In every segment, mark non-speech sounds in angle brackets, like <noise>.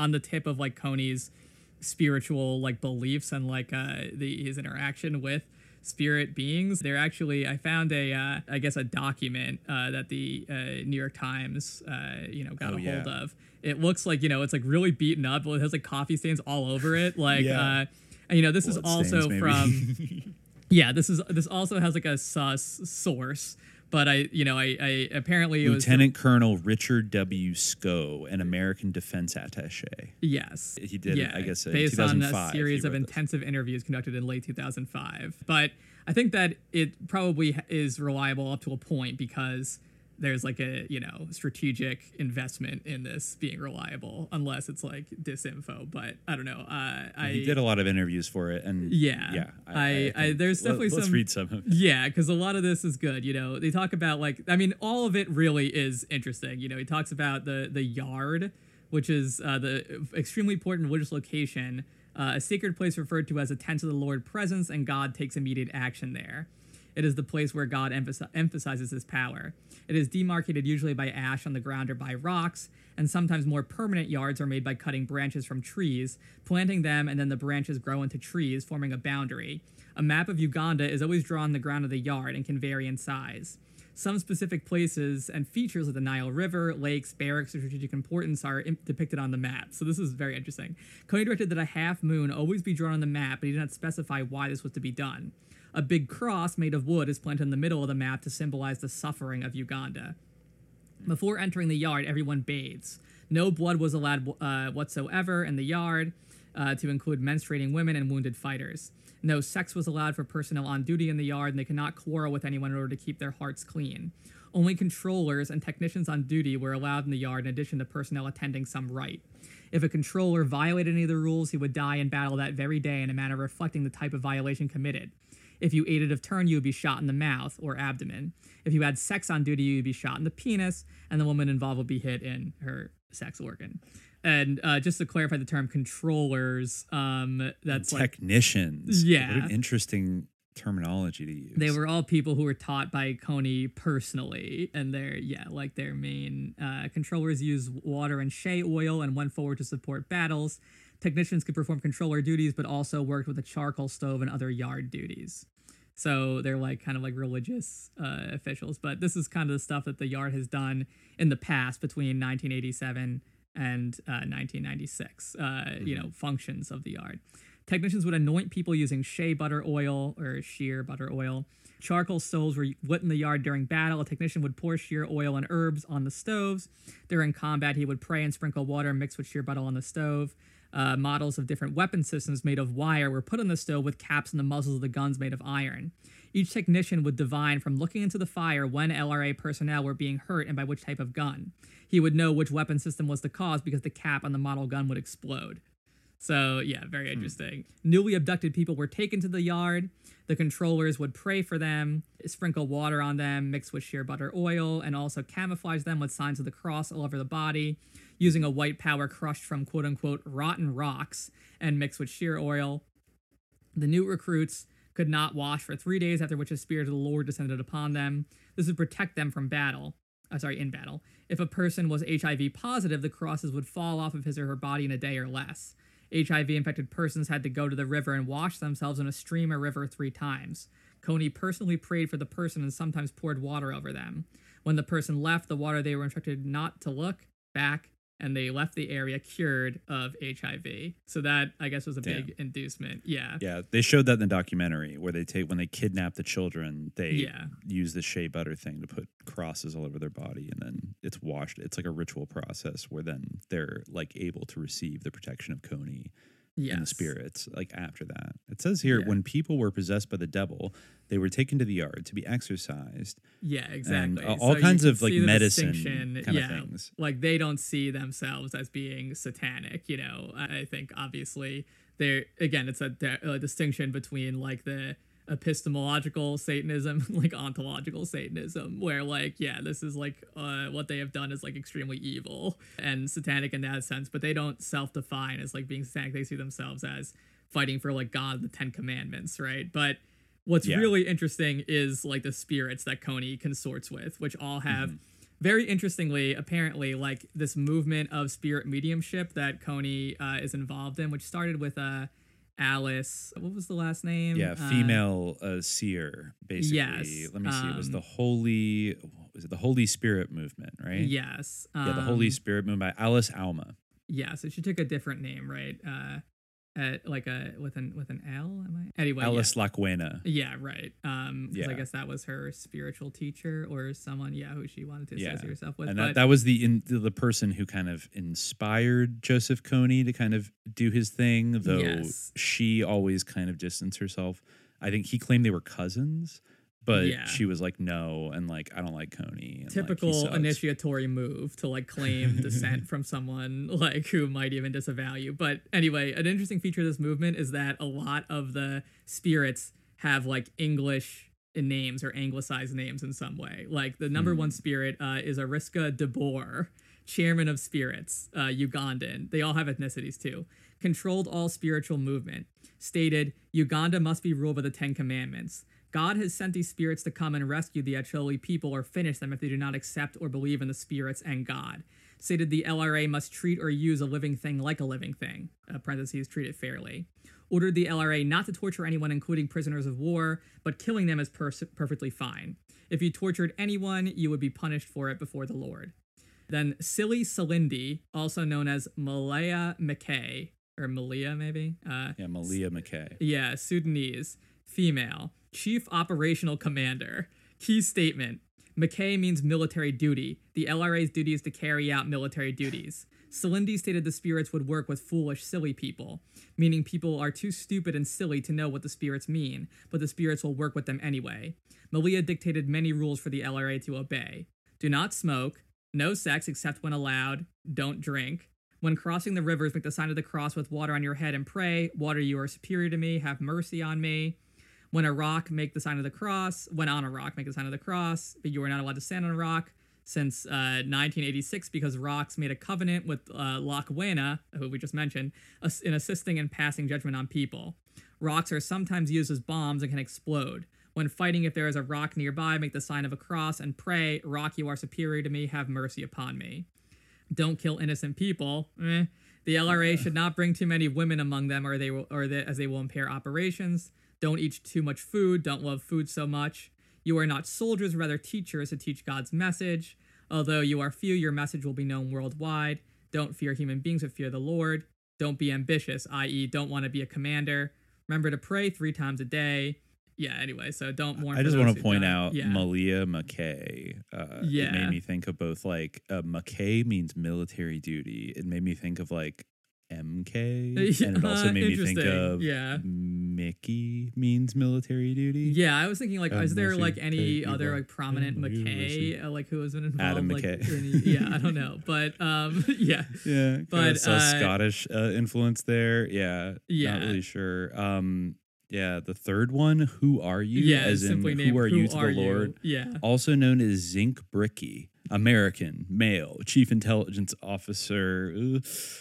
on the tip of like Kony's spiritual like beliefs and like uh the his interaction with spirit beings. They're actually i found a uh, I guess a document uh, that the uh, new york times uh, you know got Oh, a hold yeah. of. It looks like you know it's like really beaten up. It has like coffee stains all over it. <laughs> Like Yeah. uh and you know this is also stains, from <laughs> yeah this is this also has like a sus source but i you know i i apparently it was Lieutenant Colonel Richard W. Sco, an American defense attaché. Yes. He did it, I guess, in based on a series of wrote this. intensive interviews conducted in late 2005. But I think that it probably is reliable up to a point because there's like a you know strategic investment in this being reliable, unless it's like disinfo. But I don't know. Uh, I he did a lot of interviews for it, and Yeah. yeah. I- I- think- there's let- definitely let's some- read some of it. Yeah, because a lot of this is good. You know, they talk about like I mean, all of it really is interesting. You know, he talks about the the yard, which is uh, the extremely important religious location, uh, a sacred place referred to as a tent of the Lord presence, and God takes immediate action there. It is the place where God emphasi- emphasizes his power. It is demarcated usually by ash on the ground or by rocks, and sometimes more permanent yards are made by cutting branches from trees, planting them, and then the branches grow into trees, forming a boundary. A map of Uganda is always drawn on the ground of the yard and can vary in size. Some specific places and features of the Nile River, lakes, barracks of strategic importance are depicted on the map. So this is very interesting. Kony directed that a half moon always be drawn on the map, but he did not specify why this was to be done. A big cross made of wood is planted in the middle of the map to symbolize the suffering of Uganda. Before entering the yard, everyone bathes. No blood was allowed uh, whatsoever in the yard, uh, to include menstruating women and wounded fighters. No sex was allowed for personnel on duty in the yard, and they could not quarrel with anyone in order to keep their hearts clean. Only controllers and technicians on duty were allowed in the yard, in addition to personnel attending some rite. If a controller violated any of the rules, he would die in battle that very day in a manner reflecting the type of violation committed. If you aided of turn, you would be shot in the mouth or abdomen. If you had sex on duty, you would be shot in the penis, and the woman involved would be hit in her sex organ. And uh, just to clarify the term controllers, um, that's like Technicians. Yeah. What an interesting terminology to use. they were all people who were taught by Kony personally, and their yeah, like their main uh, controllers use water and shea oil and went forward to support battles. Technicians could perform controller duties, but also worked with a charcoal stove and other yard duties. So they're like kind of like religious uh, officials. But this is kind of the stuff that the yard has done in the past between 1987 and uh, 1996. Uh, You know, functions of the yard. Technicians would anoint people using shea butter oil or sheer butter oil. Charcoal stoves were lit in the yard during battle. A technician would pour sheer oil and herbs on the stoves. During combat, he would pray and sprinkle water mixed with sheer butter on the stove. Uh, models of different weapon systems made of wire were put on the stove with caps and the muzzles of the guns made of iron. Each technician would divine from looking into the fire when LRA personnel were being hurt and by which type of gun. He would know which weapon system was the cause because the cap on the model gun would explode. So, yeah, very interesting. Newly abducted people were taken to the yard. The controllers would pray for them, sprinkle water on them, mix with sheer butter oil, and also camouflage them with signs of the cross all over the body, using a white powder crushed from quote unquote rotten rocks and mixed with sheer oil. The new recruits could not wash for three days, after which the spirit of the Lord descended upon them. This would protect them from battle. Uh, sorry, in battle. If a person was HIV positive, the crosses would fall off of his or her body in a day or less. HIV infected persons had to go to the river and wash themselves in a stream or river three times. Kony personally prayed for the person and sometimes poured water over them. When the person left, the water they were instructed not to look back, and they left the area cured of HIV. So that I guess was a Damn. big inducement. Yeah. Yeah, they showed that in the documentary where they take when they kidnap the children, they Yeah. use the shea butter thing to put crosses all over their body, and then it's washed. It's like a ritual process where then they're like able to receive the protection of Kony Yes. and the spirits. Like after that, it says here Yeah. when people were possessed by the devil, they were taken to the yard to be exorcised. Yeah, exactly. uh, all you kinds of, like, medicine kind of yeah, things. Like they don't see themselves as being satanic. You know, I think obviously there again, it's a, a distinction between like the epistemological Satanism, <laughs> like ontological Satanism, where like yeah, this is like uh, what they have done is like extremely evil and satanic in that sense, but they don't self-define as like being satanic. They see themselves as fighting for like God, the Ten Commandments, right? But what's Yeah. really interesting is like the spirits that Kony consorts with, which all have very interestingly, apparently, like this movement of spirit mediumship that Kony uh, is involved in, which started with uh, Alice. What was the last name? Yeah, Uh, female uh, seer, basically. yes, Let me see. It was um, the Holy, was it the Holy Spirit movement, right? yes. Yeah, the Holy um, Spirit movement by Alice Auma. Yeah, so she took a different name, right? Uh, at like a with an with an L. Am I anyway? yeah. Alice Lakwena. Yeah, right. Um, because I guess that was her spiritual teacher or someone, yeah, who she wanted to Yeah. associate herself with. And that, that was the in, the person who kind of inspired Joseph Kony to kind of do his thing, though Yes. she always kind of distanced herself. I think he claimed they were cousins, but Yeah. she was like, no, and like, I don't like Kony. And, typical sucks. initiatory move to like claim descent from someone like who might even disavow you. But anyway, an interesting feature of this movement is that a lot of the spirits have like English names or anglicized names in some way. Like the number one spirit uh, is Ariska DeBoer, chairman of spirits, uh, Ugandan. They all have ethnicities too. Controlled all spiritual movement. Stated, Uganda must be ruled by the Ten Commandments. God has sent these spirits to come and rescue the Acholi people or finish them if they do not accept or believe in the spirits and God. Stated the LRA must treat or use a living thing like a living thing, uh, parentheses, treat it fairly. Ordered the LRA not to torture anyone, including prisoners of war, but killing them is pers- perfectly fine. If you tortured anyone, you would be punished for it before the Lord. Then Silly Salindi, also known as Malaya McKay, or Malia maybe, uh, Yeah, Malia McKay. yeah, Sudanese, female, chief operational commander. Key statement McKay means military duty. The LRA's duty is to carry out military duties. Salindi stated the spirits would work with foolish, silly people, meaning people are too stupid and silly to know what the spirits mean, but the spirits will work with them anyway. Malia dictated many rules for the LRA to obey. Do not smoke, no sex except when allowed, don't drink, when crossing the rivers, make the sign of the cross with water on your head and pray, Water, you are superior to me, have mercy on me. When a rock, make the sign of the cross. When on a rock, make the sign of the cross. But you are not allowed to stand on a rock since uh, 1986 because rocks made a covenant with uh, Lakwena, who we just mentioned, in assisting and passing judgment on people. Rocks are sometimes used as bombs and can explode. When fighting, if there is a rock nearby, make the sign of a cross and pray, Rock, you are superior to me, have mercy upon me don't kill innocent people. Eh. The LRA should not bring too many women among them, or they will, or they, as they will impair operations. Don't eat too much food. Don't love food so much. You are not soldiers, rather teachers to teach God's message. Although you are few, your message will be known worldwide. Don't fear human beings, but fear the Lord. Don't be ambitious, i.e., don't want to be a commander. Remember to pray three times a day. Yeah. Anyway, so don't mourn. I just want to point out Yeah. Malia McKay. Uh, It Yeah. made me think of both like uh, McKay means military duty. It made me think of like MK. <laughs> And it also Uh, made me think of Yeah. Mickey means military duty. Yeah, I was thinking like, Um, is there like any other like prominent back. Yeah, let's see. McKay uh, like who has been involved? Adam like, McKay. in- yeah, I don't know, <laughs> but um, <laughs> yeah, Yeah, But, uh, Scottish uh, influence there. Yeah, Yeah. not really sure. Um, yeah, the third one, who are you? yeah, as in simply who are you to are the Lord? You? Yeah, Also known as Zinc Bricky, American, male, chief intelligence officer, uh,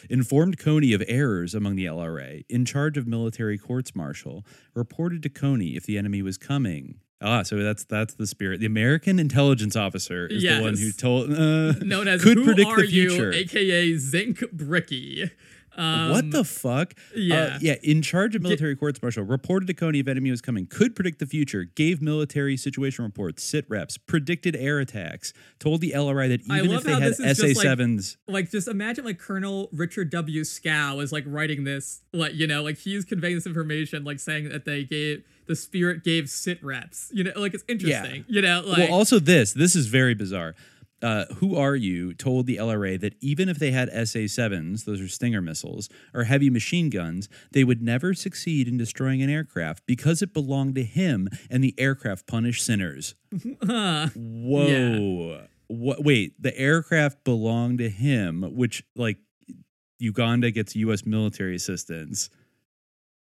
informed Kony of errors among the LRA, in charge of military courts martial, reported to Kony if the enemy was coming. Ah, so that's that's the spirit. The American intelligence officer is the one who told uh, known as could Who predict Are the future. You, aka Zinc Bricky. Um, what the fuck? yeah. Uh, yeah. In charge of military courts martial, reported to Kony if enemy was coming, could predict the future, gave military situation reports, sit reps, predicted air attacks, told the LRI that even if they had SA just, like, sevens, like just imagine like Colonel Richard W. Scow is like writing this, like you know, like he's conveying this information, like saying that they gave the spirit gave sit reps. You know, like it's interesting. You know, like well, also this. This is very bizarre. Uh, who are you? Told the LRA that even if they had SA sevens, those are Stinger missiles, or heavy machine guns, they would never succeed in destroying an aircraft because it belonged to him, and the aircraft punished sinners. <laughs> Whoa. What wait, the aircraft belonged to him, which like Uganda gets US military assistance,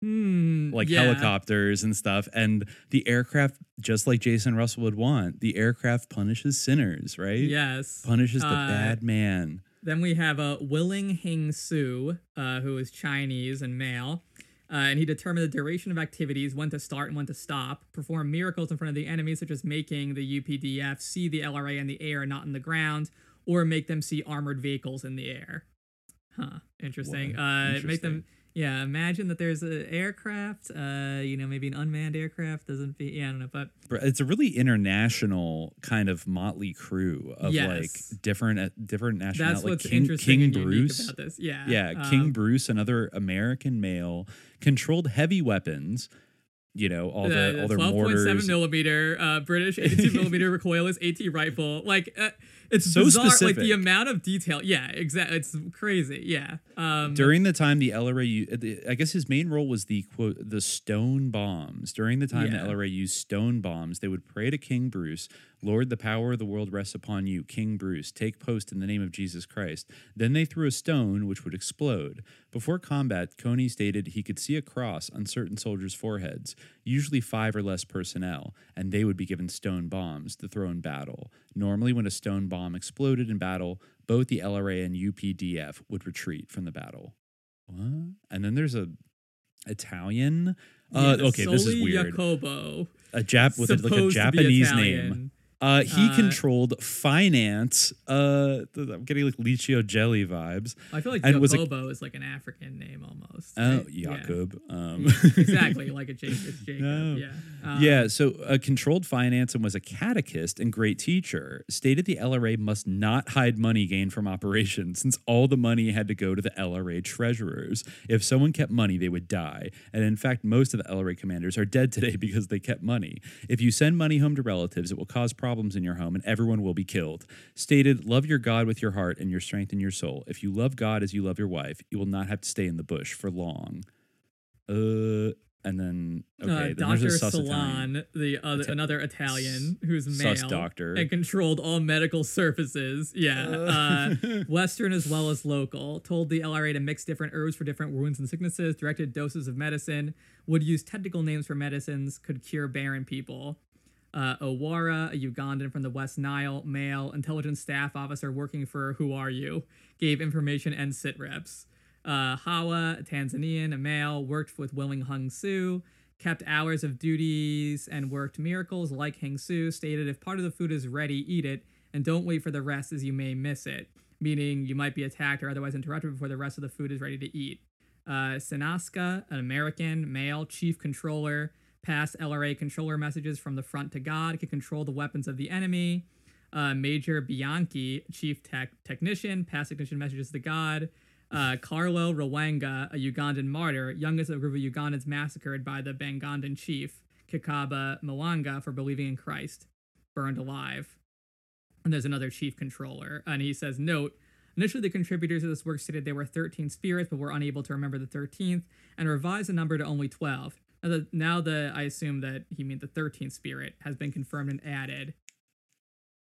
Hmm, like yeah. helicopters and stuff, and the aircraft just like Jason Russell would want, the aircraft punishes sinners, right? Yes. Punishes the Uh, bad man. Then we have a Willing Hing Su, uh, who is Chinese and male. Uh, and he determined the duration of activities, when to start and when to stop, perform miracles in front of the enemy, such as making the UPDF see the LRA in the air, not in the ground, or make them see armored vehicles in the air. Huh. Interesting. Wow, Uh, Make interesting. them. Yeah, imagine that there's an aircraft, uh, you know, maybe an unmanned aircraft doesn't be, yeah, I don't know, but It's a really international kind of motley crew of Yes. like different uh, different nationalities. that's like what's King, interesting King Bruce. about this. Yeah. Yeah, King um, Bruce, another American male, controlled heavy weapons. You know all the all their 12.7 mortars. millimeter uh, British 82 millimeter <laughs> recoilless AT rifle. Like uh, it's So bizarre. Like the amount of detail. Yeah, exactly. It's crazy. Yeah. Um, During the time the LRA, uh, I guess his main role was the quote the stone bombs. During the time Yeah. the LRA used stone bombs, they would pray to King Bruce, Lord, the power of the world rests upon you, King Bruce. Take post in the name of Jesus Christ. Then they threw a stone, which would explode. Before combat, Kony stated he could see a cross on certain soldiers' foreheads, usually five or less personnel, and they would be given stone bombs to throw in battle. Normally, when a stone bomb exploded in battle, both the LRA and UPDF would retreat from the battle. What? And then there's a Italian. Uh, yeah, okay, this is Soli weird. Jacobo, A Jap with a, like a supposed to be Japanese name. Uh, he Uh, controlled finance. Uh, I'm getting like Licio Gelli vibes. I feel like and was a- Jacobo is like an African name almost. Oh, right? Yeah. Jacob. Um, <laughs> exactly, like a Jacob. <laughs> Jacob. No. Yeah. Um, yeah, so uh, controlled finance and was a catechist and great teacher. Stated the LRA must not hide money gained from operations since all the money had to go to the LRA treasurers. If someone kept money, they would die. And in fact, most of the LRA commanders are dead today <laughs> because they kept money. If you send money home to relatives, it will cause problems in your home and everyone will be killed. Stated, love your God with your heart and your strength in your soul. If you love God as you love your wife, you will not have to stay in the bush for long. Uh, and then okay, uh, then Dr. sus Italian. Salon, the other Ita- another Italian who's male sus doctor. and controlled all medical services. Yeah, uh, <laughs> Western as well as local. Told the LRA to mix different herbs for different wounds and sicknesses. Directed doses of medicine. Would use technical names for medicines. Could cure barren people. Uh, Owara, a Ugandan from the West Nile, male, intelligence staff officer working for Who Are You, gave information and sit reps. Uh, Hawa, a Tanzanian, a male, worked with Willing Hung Soo, kept hours of duties and worked miracles like Heng Soo, stated if part of the food is ready, eat it, and don't wait for the rest as you may miss it, meaning you might be attacked or otherwise interrupted before the rest of the food is ready to eat. Uh, Sinaska, an American, male, chief controller, passed LRA controller messages from the front to God, could control the weapons of the enemy. Uh, Major Bianchi, chief tech technician, passed technician messages to God. Uh, Carlo Rwanga, a Ugandan martyr, youngest of a group of Ugandans massacred by the Bangandan chief, Kabaka Mwanga, for believing in Christ, burned alive. And there's another chief controller. And he says, Note, initially the contributors of this work stated there were 13 spirits, but were unable to remember the 13th, and revised the number to only 12. Now the, now the I assume that he meant the 13th spirit has been confirmed and added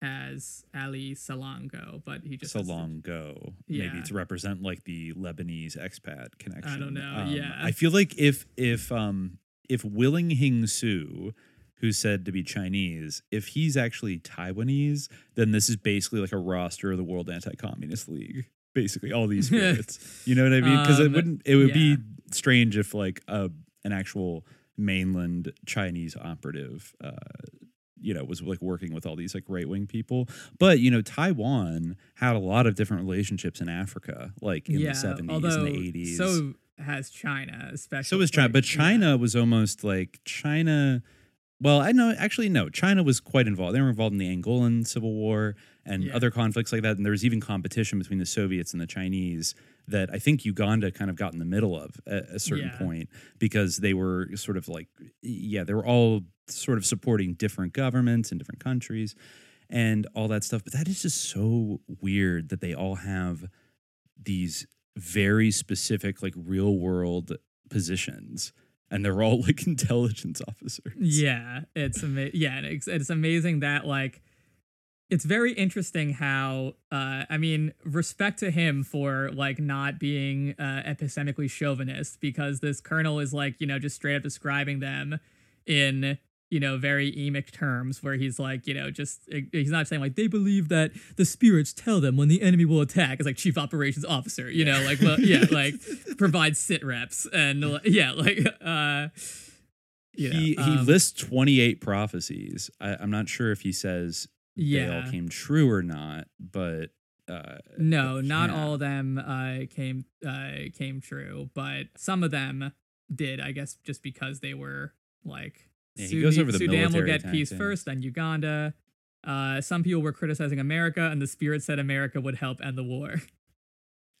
as Ali Salongo, but he just so has to- long ago, Yeah. maybe to represent like the Lebanese expat connection. I don't know, Um, yeah. I feel like if if um if Willing Hing Soo, who's said to be Chinese, if he's actually Taiwanese, then this is basically like a roster of the World Anti-Communist League. Basically, all these <laughs> spirits. you know what I mean? Because it Um, wouldn't. It would yeah. be strange if like a an actual mainland Chinese operative. Uh, you know, was like working with all these like right wing people. But, you know, Taiwan had a lot of different relationships in Africa, like in the 70s and the 80s. So has China, especially. So was China, but yeah. China was almost like China. Well, I know actually no. China was quite involved. They were involved in the Angolan Civil War and Yeah. other conflicts like that. And there was even competition between the Soviets and the Chinese that I think Uganda kind of got in the middle of at a certain Yeah. point because they were sort of like yeah, they were all sort of supporting different governments and different countries and all that stuff. But that is just so weird that they all have these very specific like real world positions and they're all like <laughs> intelligence officers Yeah, it's ama- yeah, it's, it's amazing that like it's very interesting how uh I mean respect to him for like not being uh epistemically chauvinist because this colonel is like you know just straight up describing them in you know, very emic terms where he's like, you know, just he's not saying like they believe that the spirits tell them when the enemy will attack. It's like chief operations officer, you know, like well, yeah, like <laughs> provides sit reps and yeah, like uh you know, he he um, lists 28 prophecies. I, am not sure if he says yeah. they all came true or not, but uh, no, not all of them uh, came uh, came true, but some of them did. I guess just because they were like yeah, he goes over the Sudan will get peace first, then Uganda. Uh, some people were criticizing America, and the spirit said America would help end the war.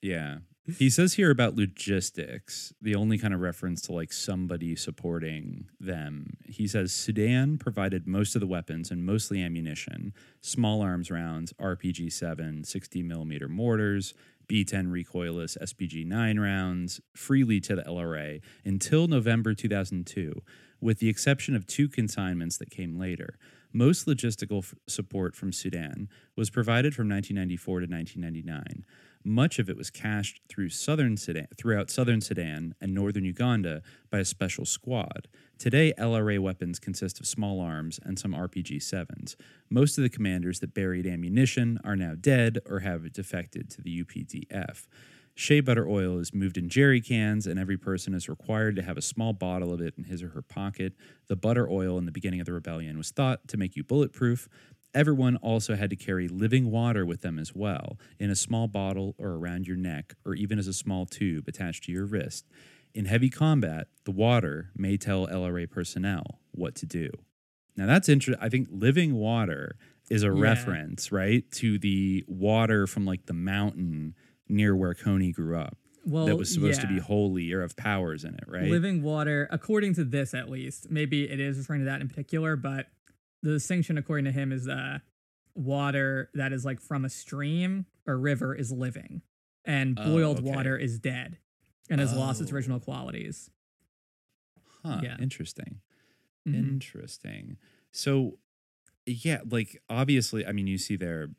Yeah. He says here about logistics, the only kind of reference to like somebody supporting them. He says Sudan provided most of the weapons and mostly ammunition, small arms rounds, RPG 7, 60 millimeter mortars, B 10 recoilless SPG 9 rounds freely to the LRA until November 2002, with the exception of two consignments that came later. Most logistical f- support from Sudan was provided from 1994 to 1999. Much of it was cashed through southern Sudan, throughout southern Sudan and northern Uganda by a special squad. Today, LRA weapons consist of small arms and some RPG 7s. Most of the commanders that buried ammunition are now dead or have defected to the UPDF. Shea butter oil is moved in jerry cans, and every person is required to have a small bottle of it in his or her pocket. The butter oil in the beginning of the rebellion was thought to make you bulletproof, Everyone also had to carry living water with them as well, in a small bottle or around your neck, or even as a small tube attached to your wrist. In heavy combat, the water may tell LRA personnel what to do. Now that's interesting. I think living water is a yeah. reference, right, to the water from like the mountain near where Kony grew up. Well, that was supposed yeah. to be holy or have powers in it, right? Living water, according to this at least, maybe it is referring to that in particular, but the distinction according to him is uh water that is like from a stream or river is living and oh, boiled oh, okay. water is dead and has oh. lost its original oh. qualities huh yeah interesting mm-hmm. interesting so yeah like obviously i mean you see there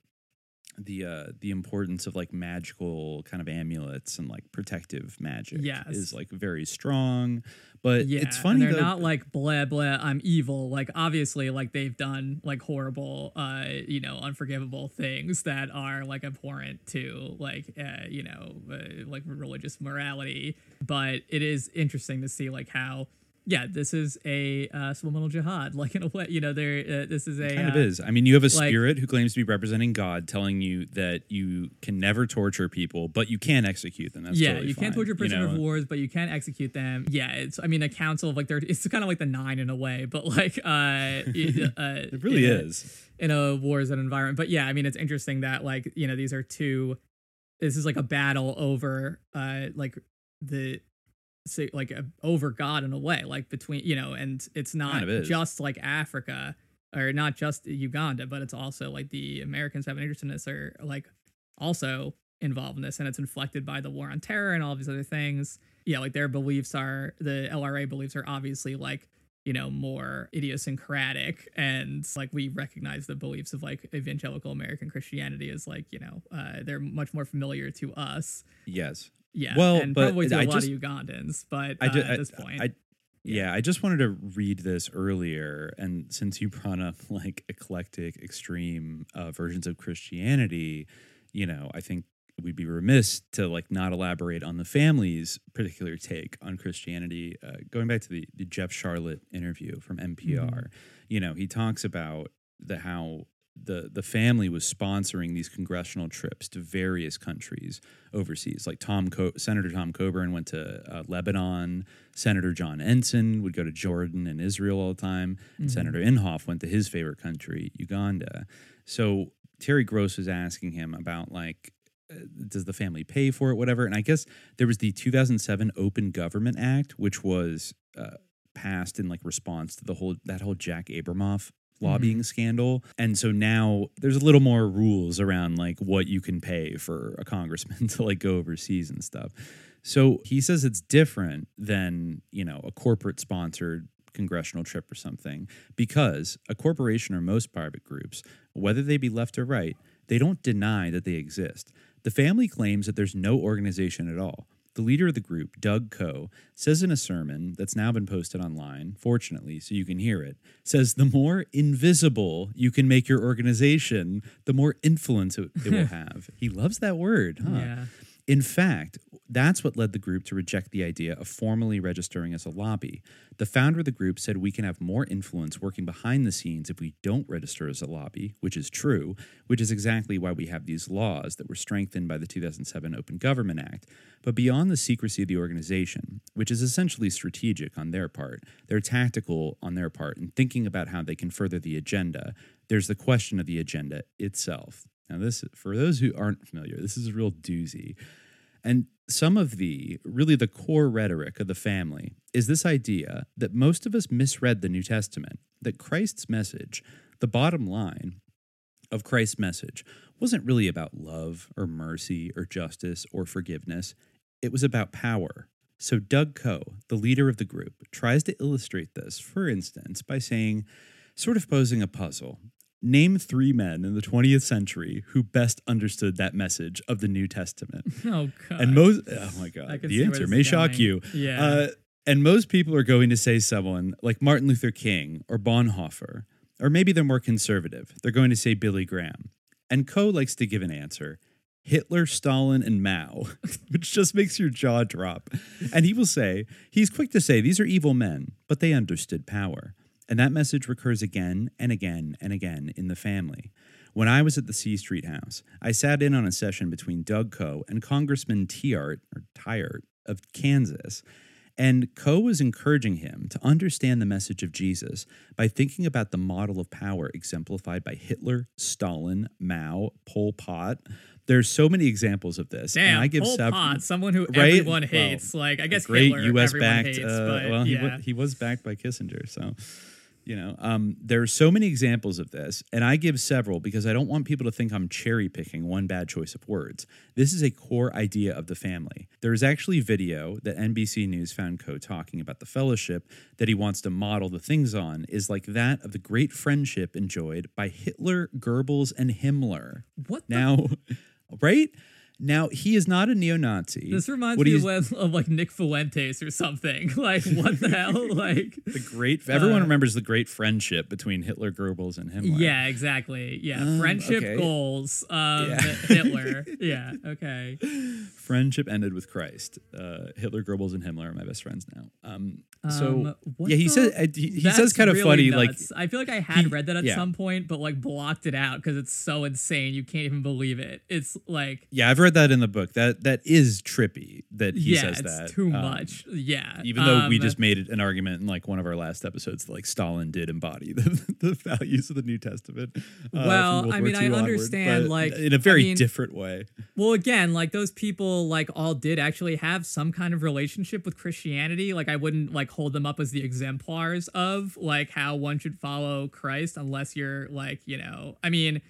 the uh the importance of like magical kind of amulets and like protective magic yes. is like very strong. But yeah, it's funny they're though, not like blah blah i'm evil. Like obviously like they've done like horrible uh you know unforgivable things that are like abhorrent to like uh you know uh, like religious morality. But it is interesting to see like how yeah, this is a uh, subliminal jihad. <laughs> Like in a way, you know, there. Uh, this is a it kind uh, of is. I mean, you have a like, spirit who claims to be representing God, telling you that you can never torture people, but you can execute them. That's yeah, totally you can't torture prisoners you know? of wars, but you can execute them. Yeah, it's. I mean, a council of like there. It's kind of like the nine in a way, but like uh, it, <laughs> uh, it really is in a war an environment. But yeah, I mean, it's interesting that like you know these are two. This is like a battle over uh like the like a, over God in a way, like between you know, and it's not kind of just like Africa or not just Uganda, but it's also like the Americans have an interest in this or like also involved in this, and it's inflected by the war on terror and all these other things. Yeah, like their beliefs are the LRA beliefs are obviously like you know more idiosyncratic and like we recognize the beliefs of like evangelical american christianity as like you know uh, they're much more familiar to us. Yes yeah. Well, and but probably to a I lot just, of Ugandans, but uh, just, at this point. I, yeah, I just wanted to read this earlier, and since you brought up <laughs> like eclectic, extreme uh, versions of Christianity, you know, I think we'd be remiss to like not elaborate on the family's particular take on Christianity. Uh, going back to the, the Jeff Sharlet interview from NPR, mm-hmm. you know, he talks about the how the the family was sponsoring these congressional trips to various countries overseas. Like Tom Co- Senator Tom Coburn went to uh, Lebanon. Senator John Ensign would go to Jordan and Israel all the time. And mm-hmm. Senator Inhofe went to his favorite country, Uganda. So Terry Gross was asking him about like uh, does the family pay for it whatever and i guess there was the 2007 open government act which was uh, passed in like response to the whole that whole jack abramoff lobbying mm-hmm. scandal. And so now there's a little more rules around like what you can pay for a congressman <laughs> to like go overseas and stuff. So he says it's different than, you know, a corporate sponsored congressional trip or something because a corporation or most private groups, whether they be left or right, they don't deny that they exist. The family claims that there's no organization at all. The leader of the group, Doug Coe, says in a sermon that's now been posted online, fortunately, so you can hear it, says the more invisible you can make your organization, the more influence it, it will <laughs> have. he loves that word, huh? Yeah. In fact, that's what led the group to reject the idea of formally registering as a lobby. The founder of the group said we can have more influence working behind the scenes if we don't register as a lobby, which is true, which is exactly why we have these laws that were strengthened by the 2007 Open Government Act. But beyond the secrecy of the organization, which is essentially strategic on their part, they're tactical on their part in thinking about how they can further the agenda, there's the question of the agenda itself. Now, this, for those who aren't familiar, this is a real doozy. And some of the, really the core rhetoric of the family is this idea that most of us misread the New Testament, that Christ's message, the bottom line of Christ's message, wasn't really about love or mercy or justice or forgiveness. It was about power. So, Doug Coe, the leader of the group, tries to illustrate this, for instance, by saying, sort of posing a puzzle. Name three men in the 20th century who best understood that message of the New Testament. <laughs> Oh god. And most, oh my God, the answer may shock going. you. Yeah. Uh, and most people are going to say someone like Martin Luther King or Bonhoeffer, or maybe they're more conservative. They're going to say Billy Graham. And Coe likes to give an answer Hitler, Stalin, and Mao, <laughs> which just makes your jaw drop. And he will say, he's quick to say, these are evil men, but they understood power. And that message recurs again and again and again in the family. When I was at the C Street House, I sat in on a session between Doug Coe and Congressman Tiahrt, or Tiahrt of Kansas. And Coe was encouraging him to understand the message of Jesus by thinking about the model of power exemplified by Hitler, Stalin, Mao, Pol Pot. There's so many examples of this. Damn, and I give Pol sev- Pot, someone who Right? everyone Well, hates. like I guess great Hitler, U.S. everyone backed. hates, uh, well, he, yeah. he was backed by Kissinger, so you know um, there are so many examples of this, and I give several because I don't want people to think I'm cherry picking one bad choice of words. This is a core idea of the family. There is actually video that NBC News found Coe talking about the fellowship that he wants to model the things on is like that of the great friendship enjoyed by Hitler, Goebbels, and Himmler. what the Now, <laughs> right? Now he is not a neo-Nazi. This reminds What me of, of like Nick Fuentes or something. <laughs> Like what the hell? <laughs> Like The great everyone Uh, remembers the great friendship between Hitler, Goebbels, and Himmler. yeah, exactly. Yeah, Um, friendship okay. goals of Yeah. Hitler. Yeah, okay. <laughs> Friendship ended with Christ. Uh, Hitler, Goebbels, and Himmler are my best friends now. Um, so Um, what yeah, he the- says uh, he, he says kind of really funny, like. I feel like I had he- read that at yeah. some point, but like blocked it out because it's so insane. You can't even believe it. It's like yeah, I've read that in the book. That that is trippy that he yeah, says it's that. too Um, much. Yeah, Even though we Um, just made an argument in like one of our last episodes, that, like Stalin did embody <laughs> the, the values of the New Testament. uh, Well, I mean, I onward, understand, like, in a very mean- different way. Well, again, like those people, like all did actually have some kind of relationship with Christianity. Like I wouldn't like hold them up as the exemplars of like how one should follow Christ, unless you're like you know. I mean,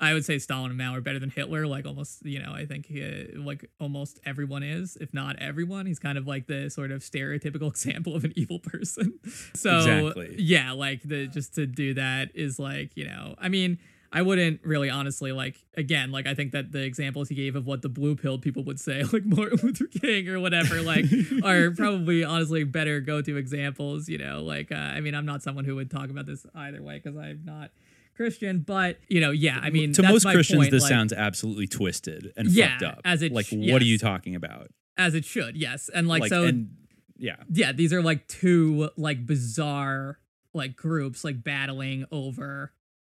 I would say Stalin and Mao are better than Hitler. Like almost, you know, I think uh, like almost everyone is, if not everyone. He's kind of like the sort of stereotypical <laughs> example of an evil person. <laughs> So Exactly. yeah, like the just to do that is like you know, I mean. I wouldn't really honestly like again like I think that the examples he gave of what the blue pill people would say <laughs> like Martin Luther King or whatever like are probably honestly better go to examples you know like uh, I mean I'm not someone who would talk about this either way because I'm not Christian but you know yeah I mean to most Christians, point, this like, sounds absolutely twisted and Yeah, fucked up. as it like, sh- what are you talking about? as it should yes and like, so and yeah, yeah these are like two like bizarre like groups like battling over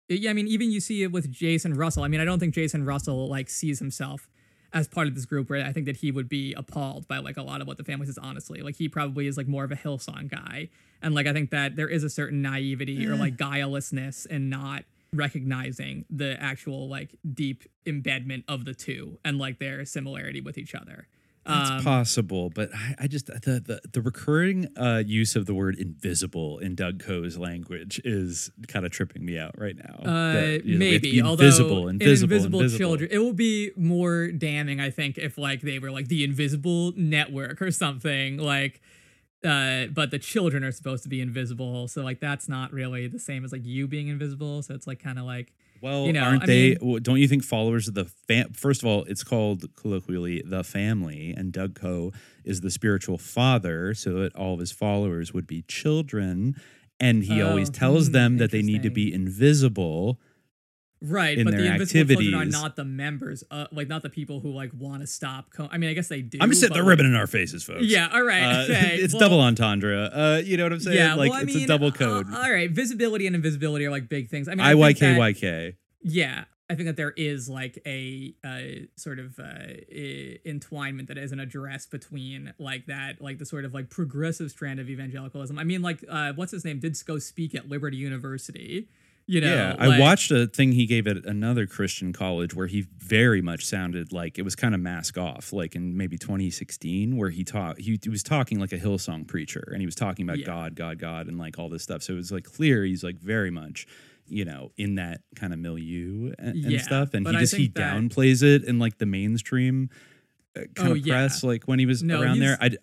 yeah i mean even you see it with jason russell i mean i don't think jason russell like sees himself as part of this group right i think that he would be appalled by like a lot of what the family says honestly. Like he probably is like more of a hillsong guy. And like i think that there is a certain naivety or mm. like guilelessness in not recognizing the actual like deep embedment of the two and like their similarity with each other It's Um, possible, but I, I just the, the the recurring uh, use of the word invisible in Doug Coe's language is kind of tripping me out right now. Uh, That, you know, we have to maybe, be although invisible, in invisible, invisible, invisible. children, it will be more damning, I think, if like they were like the invisible network or something like. Uh, but the children are supposed to be invisible, so like that's not really the same as like you being invisible. So it's like kind of like Well, You know, aren't I they? mean- don't you think followers of the fam? First of all, it's called colloquially the family, and Doug Coe is the spiritual father, so that all of his followers would be children. And he always Oh, tells hmm, them that they need to be invisible. Right, in but the their invisible children are not the members, uh, like not the people who like want to stop. Co- I mean, I guess they do. I'm just but, they're like- ribbon in our faces, folks. Yeah, all right. Uh, <laughs> okay, it's well- double entendre. Uh, you know what I'm saying? Yeah, like well, it's mean, a double uh, code. all right, visibility and invisibility are like big things. I mean, I think that- IYKYK. Yeah, I think that there is like a uh, sort of uh, i- entwinement that isn't addressed between like that, like the sort of like progressive strand of evangelicalism. I mean, like uh, what's his name did go speak at Liberty University. You know, yeah, I watched a thing he gave at another Christian college where he very much sounded like it was kind of mask off, like in maybe 2016, where he taught he, he was talking like a Hillsong preacher, and he was talking about Yeah. God, God, God, and like all this stuff. So it was like clear he's like very much, you know, in that kind of milieu and, and stuff, and he just he that- downplays it in like the mainstream uh, kind Oh, of yeah. press, like when he was No, around there. I yeah.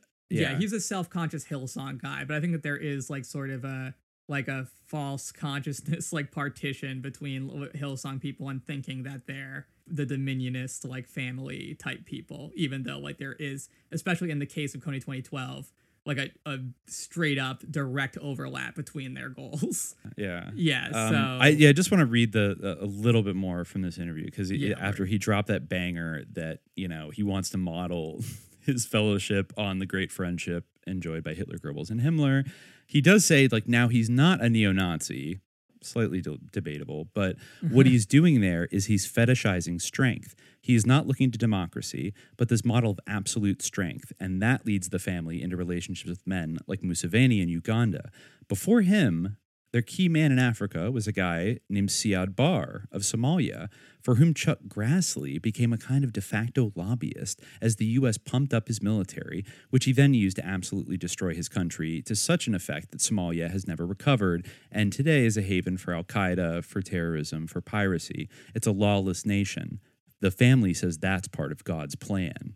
yeah, he's a self-conscious Hillsong guy, but I think that there is like sort of a like a false consciousness <laughs> like partition between Hillsong people and thinking that they're the dominionist like family type people, even though like there is, especially in the case of Kony 2012, like a, a straight up direct overlap between their goals. <laughs> yeah. yeah, Um, so I yeah, I just want to read the a little bit more from this interview because Yeah, after he dropped that banger that you know he wants to model <laughs> his fellowship on the great friendship enjoyed by Hitler, Goebbels, and Himmler, he does say like now he's not a neo-Nazi, slightly de- debatable, but what mm-hmm. he's doing there is he's fetishizing strength. He is not looking to democracy, but this model of absolute strength, and that leads the family into relationships with men like Museveni in Uganda. Before him, their key man in Africa was a guy named Siad Barre of Somalia, for whom Chuck Grassley became a kind of de facto lobbyist as the U.S. pumped up his military, which he then used to absolutely destroy his country to such an effect that Somalia has never recovered and today is a haven for Al Qaeda, for terrorism, for piracy. It's a lawless nation. The family says that's part of God's plan.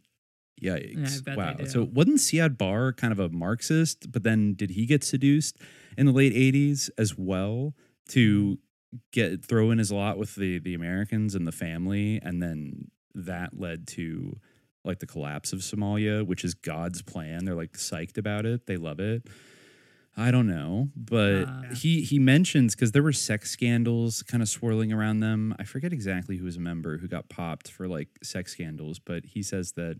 Yikes. they wow. So wasn't Siad Barre kind of a Marxist, but then did he get seduced in the late 80s as well to get throw in his lot with the the Americans and the family and then that led to like the collapse of Somalia, which is God's plan. They're like psyched about it. They love it. I don't know, but Uh, he he mentions because there were sex scandals kind of swirling around them. I forget exactly who was a member who got popped for like sex scandals, but he says that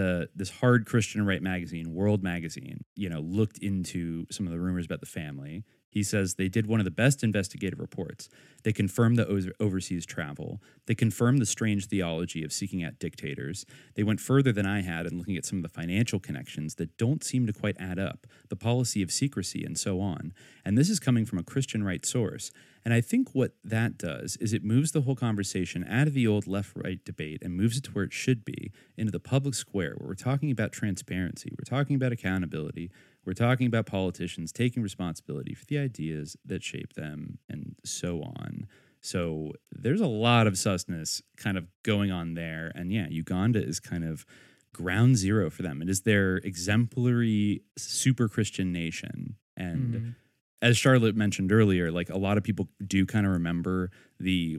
the this hard Christian right magazine, World Magazine, you know, looked into some of the rumors about the family. He says they did one of the best investigative reports. They confirmed the overseas travel. They confirmed the strange theology of seeking out dictators. They went further than I had in looking at some of the financial connections that don't seem to quite add up, the policy of secrecy, and so on. And this is coming from a Christian right source. And I think what that does is it moves the whole conversation out of the old left right debate and moves it to where it should be into the public square where we're talking about transparency, we're talking about accountability, we're talking about politicians taking responsibility for the ideas that shape them and so on. So there's a lot of susness kind of going on there. And yeah, Uganda is kind of ground zero for them. It is their exemplary super Christian nation. And Mhm. as Sharlet mentioned earlier, like a lot of people do kind of remember the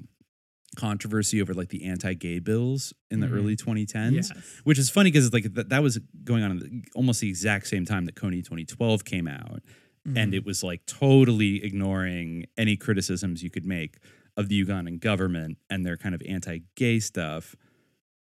controversy over like the anti-gay bills in the Mhm. early 2010s yes. which is funny because it's like that, that was going on at the, almost the exact same time that Kony 2012 came out and Mhm. it was like totally ignoring any criticisms you could make of the Ugandan government and their kind of anti-gay stuff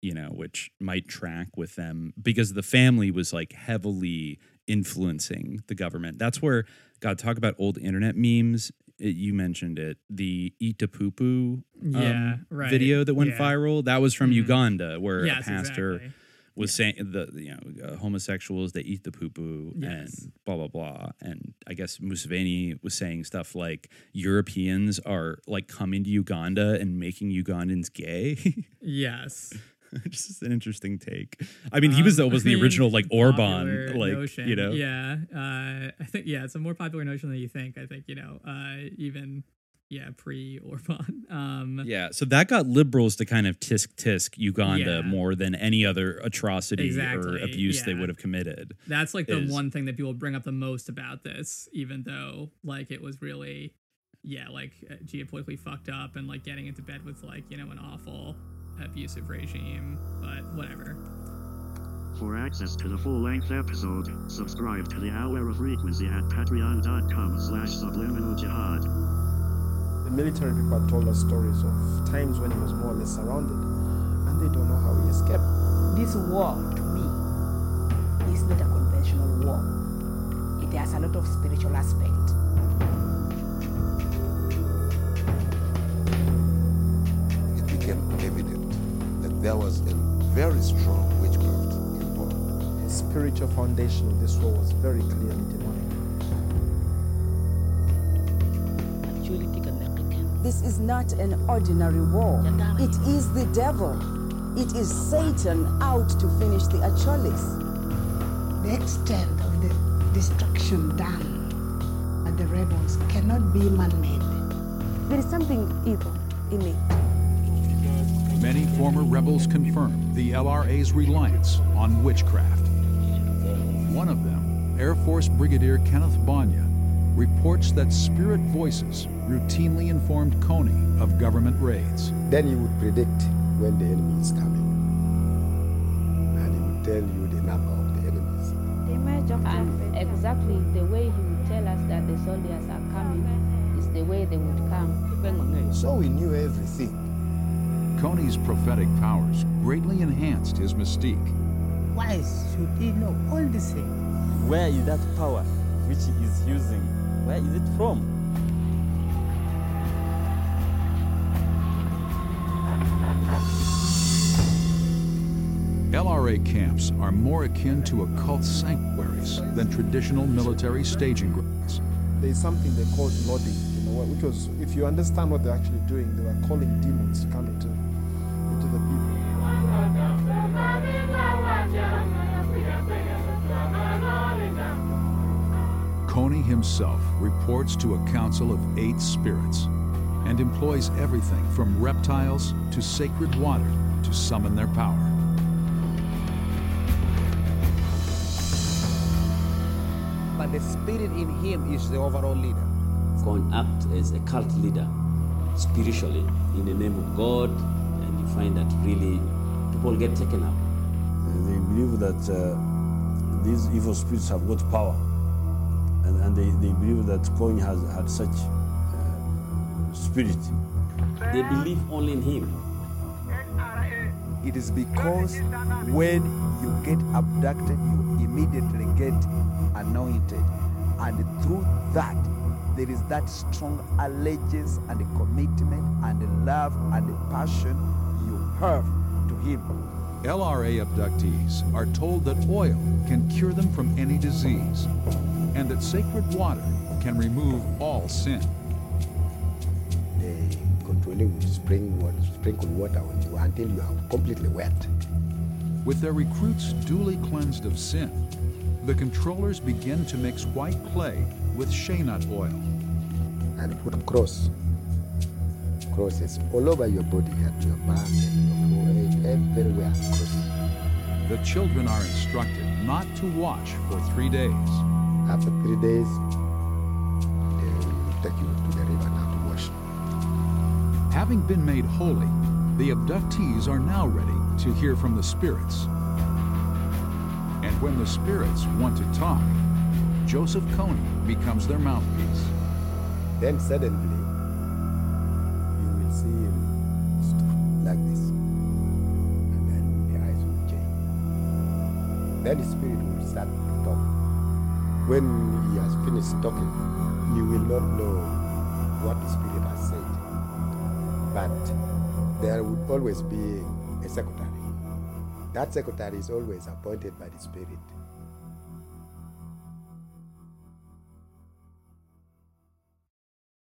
you know which might track with them because the family was like heavily influencing the government that's where god talk about old internet memes it, you mentioned it the eat to poo poo yeah, right. video that went yeah. viral that was from Mhm. Uganda where Yes, a pastor exactly. was saying the you know uh, homosexuals they eat the poo poo Yes. and blah blah blah and I guess Museveni was saying stuff like Europeans are like coming to Uganda and making Ugandans gay. <laughs> Yes. <laughs> Just an interesting take. I mean, he was Um, the original like Orban, like notion. you know. Yeah, uh, I think yeah, it's a more popular notion than you think. I think you know, uh, even yeah, pre Orban. <laughs> Um, Yeah, so that got liberals to kind of tisk tisk Uganda Yeah. more than any other atrocity or Exactly, abuse they would have committed. that's like the is- one thing that people bring up the most about this, even though like it was really, yeah, like uh, geopolitically fucked up and like getting into bed with like you know an awful abusive regime. But whatever. For access to the full-length episode, subscribe to the Hour of Frequency at patreon.com slash subliminal jihad. The military people told us stories of times when he was more or less surrounded, and they don't know how he escaped. This war, to me, is not a conventional war. It has a lot of spiritual aspect. There was a very strong witchcraft involved. The spiritual foundation of this war was very clearly demonic. This is not an ordinary war. It is the devil. It is Satan out to finish the Acholis. The extent of the destruction done by the rebels cannot be man-made. There is something evil in it. Many former rebels confirmed the LRA's reliance on witchcraft. One of them, Air Force Brigadier Kenneth Banya, reports that spirit voices routinely informed Kony of government raids. Then he would predict when the enemy is coming. And he would tell you the number of the enemies. And exactly the way he would tell us that the soldiers are coming is the way they would come. So we knew everything. Kony's prophetic powers greatly enhanced his mystique. Why should he know all these things? Where is that power which he is using? Where is it from? LRA camps are more akin to occult sanctuaries than traditional military staging grounds. There's something they called loading, you know, which was, if you understand what they're actually doing, they were calling demons to come into, into himself reports to a council of eight spirits and employs everything from reptiles to sacred water to summon their power. But the spirit in him is the overall leader. Can act as a cult leader spiritually in the name of God, and you find that really people get taken up. They believe that uh, these evil spirits have got power, and, and they, they believe that Kony has had such uh, spirit. They believe only in him. It is because when you get abducted, you immediately get anointed. And through that, there is that strong allegiance and commitment and love and passion you have to him. LRA abductees are told that oil can cure them from any disease and that sacred water can remove all sin. They controlling with spring water, sprinkle water on you until you are completely wet. With their recruits duly cleansed of sin, the controllers begin to mix white clay with shea nut oil. And put cross. Crosses all over your body, at your back, and your forehead, everywhere. Crosses. The children are instructed not to watch for three days. After three days, they will take you to the river now to wash. Having been made holy, the abductees are now ready to hear from the spirits. And when the spirits want to talk, Joseph Kony becomes their mouthpiece. Then suddenly, you will see him like this. And then the eyes will change. Then the spirit will start. When he has finished talking, you will not know what the spirit has said. But there would always be a secretary. That secretary is always appointed by the spirit